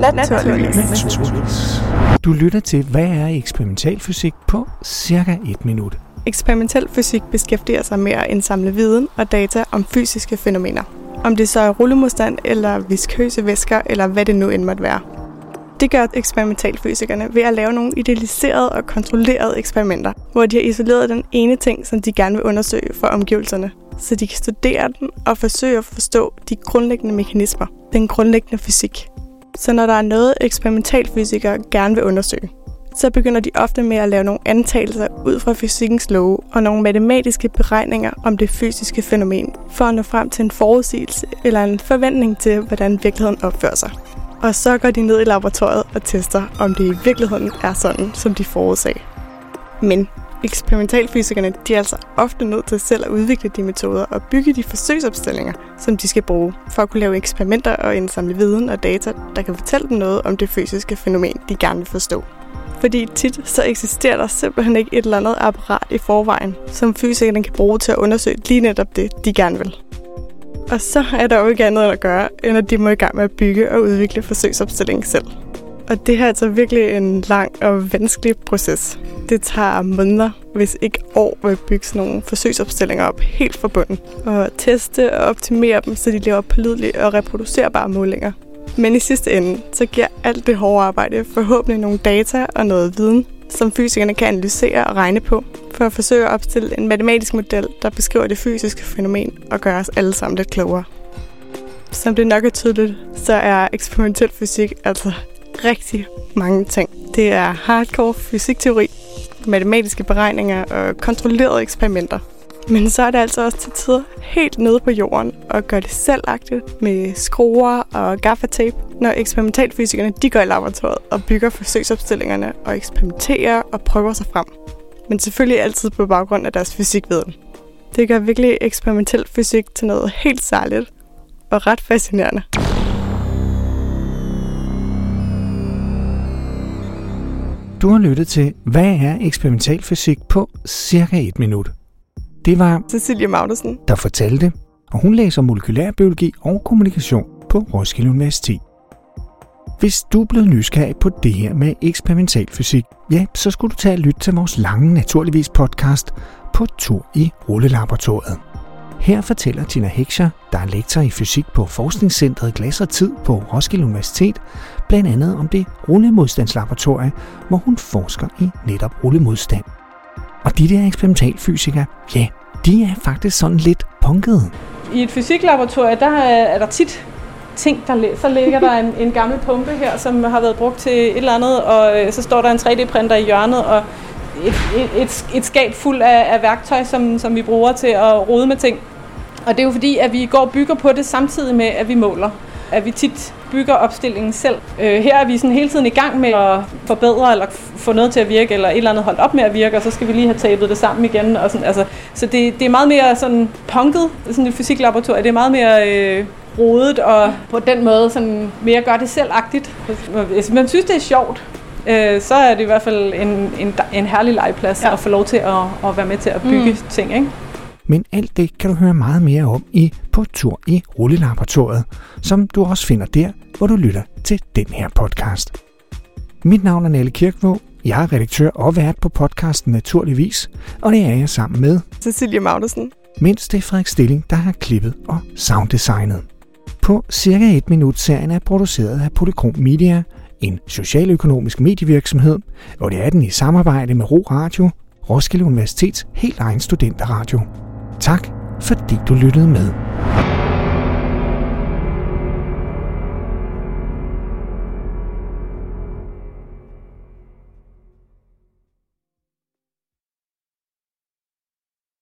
Naturligvis. Du lytter til, hvad er eksperimental fysik på cirka et minut. Eksperimentel fysik beskæftiger sig med at indsamle viden og data om fysiske fænomener. Om det så er rullemodstand eller viskøse væsker, eller hvad det nu end måtte være. Det gør eksperimentalfysikerne ved at lave nogle idealiserede og kontrollerede eksperimenter, hvor de har isoleret den ene ting, som de gerne vil undersøge for omgivelserne, så de kan studere den og forsøge at forstå de grundlæggende mekanismer, den grundlæggende fysik. Så når der er noget, eksperimentalfysikere gerne vil undersøge, så begynder de ofte med at lave nogle antagelser ud fra fysikkens love og nogle matematiske beregninger om det fysiske fænomen, for at nå frem til en forudsigelse eller en forventning til, hvordan virkeligheden opfører sig. Og så går de ned i laboratoriet og tester, om det i virkeligheden er sådan, som de forudsag. Men eksperimentalfysikerne de er altså ofte nødt til selv at udvikle de metoder og bygge de forsøgsopstillinger, som de skal bruge for at kunne lave eksperimenter og indsamle viden og data, der kan fortælle dem noget om det fysiske fænomen, de gerne vil forstå. Fordi tit så eksisterer der simpelthen ikke et eller andet apparat i forvejen, som fysikerne kan bruge til at undersøge lige netop det, de gerne vil. Og så er der jo ikke andet at gøre, end at de må i gang med at bygge og udvikle forsøgsopstillingen selv. Og det her er altså virkelig en lang og vanskelig proces. Det tager måneder, hvis ikke år, at bygge sådan nogle forsøgsopstillinger op helt fra bunden. Og teste og optimere dem, så de laver pålidelige og reproducerbare målinger. Men i sidste ende, så giver alt det hårde arbejde forhåbentlig nogle data og noget viden, som fysikerne kan analysere og regne på, for at forsøge at opstille en matematisk model, der beskriver det fysiske fænomen og gør os alle sammen lidt klogere. Som det nok er tydeligt, så er eksperimentel fysik altså rigtig mange ting. Det er hardcore fysikteori, matematiske beregninger og kontrollerede eksperimenter. Men så er det altså også til tider helt nede på jorden og gør det selvagtigt med skruer og gaffatape, når eksperimentalfysikerne de går i laboratoriet og bygger forsøgsopstillingerne og eksperimenterer og prøver sig frem. Men selvfølgelig altid på baggrund af deres fysikviden. Det gør virkelig eksperimentel fysik til noget helt særligt og ret fascinerende. Du har lyttet til, hvad er eksperimental fysik på cirka et minut. Det var Cecilie Magnussen. der fortalte, og hun læser molekylærbiologi og kommunikation på Roskilde Universitet. Hvis du er blevet nysgerrig på det her med eksperimental fysik, ja, så skulle du tage og lytte til vores lange Naturligvis podcast på tur i rullelaboratoriet. Her fortæller Tina Hekscher, der er lektor i fysik på Forskningscentret Glas og Tid på Roskilde Universitet, blandt andet om det rullemodstandslaboratorie, hvor hun forsker i netop rullemodstand. Og de der eksperimentalfysikere, ja, de er faktisk sådan lidt punkede. I et fysiklaboratorie, der er der tit ting, der læ- så ligger der en, en gammel pumpe her, som har været brugt til et eller andet, og øh, så står der en 3D-printer i hjørnet, og et, et, et, skab fuld af, af værktøj, som, som vi bruger til at rode med ting. Og det er jo fordi, at vi går og bygger på det samtidig med, at vi måler. At vi tit bygger opstillingen selv. Øh, her er vi sådan hele tiden i gang med at forbedre eller få noget til at virke, eller et eller andet holdt op med at virke, og så skal vi lige have tabet det sammen igen. Og sådan, altså, så det, det er meget mere sådan punket, sådan et fysiklaboratorium. Det er meget mere øh, rodet, og på den måde sådan mere gør det selvagtigt. Man synes, det er sjovt, øh, så er det i hvert fald en, en, en herlig legeplads ja. at få lov til at, at være med til at bygge mm. ting. Ikke? Men alt det kan du høre meget mere om i På tur i rullelaboratoriet, som du også finder der, hvor du lytter til den her podcast. Mit navn er Nelle Kirkvåg. Jeg er redaktør og vært på podcasten Naturligvis, og det er jeg sammen med, Cecilie Magnussen. mens det er Frederik Stilling, der har klippet og sounddesignet. På cirka et minut serien er produceret af Polychrom Media, en socialøkonomisk medievirksomhed, og det er den i samarbejde med Ro Radio, Roskilde Universitets helt egen studenterradio. Tak, fordi du lyttede med.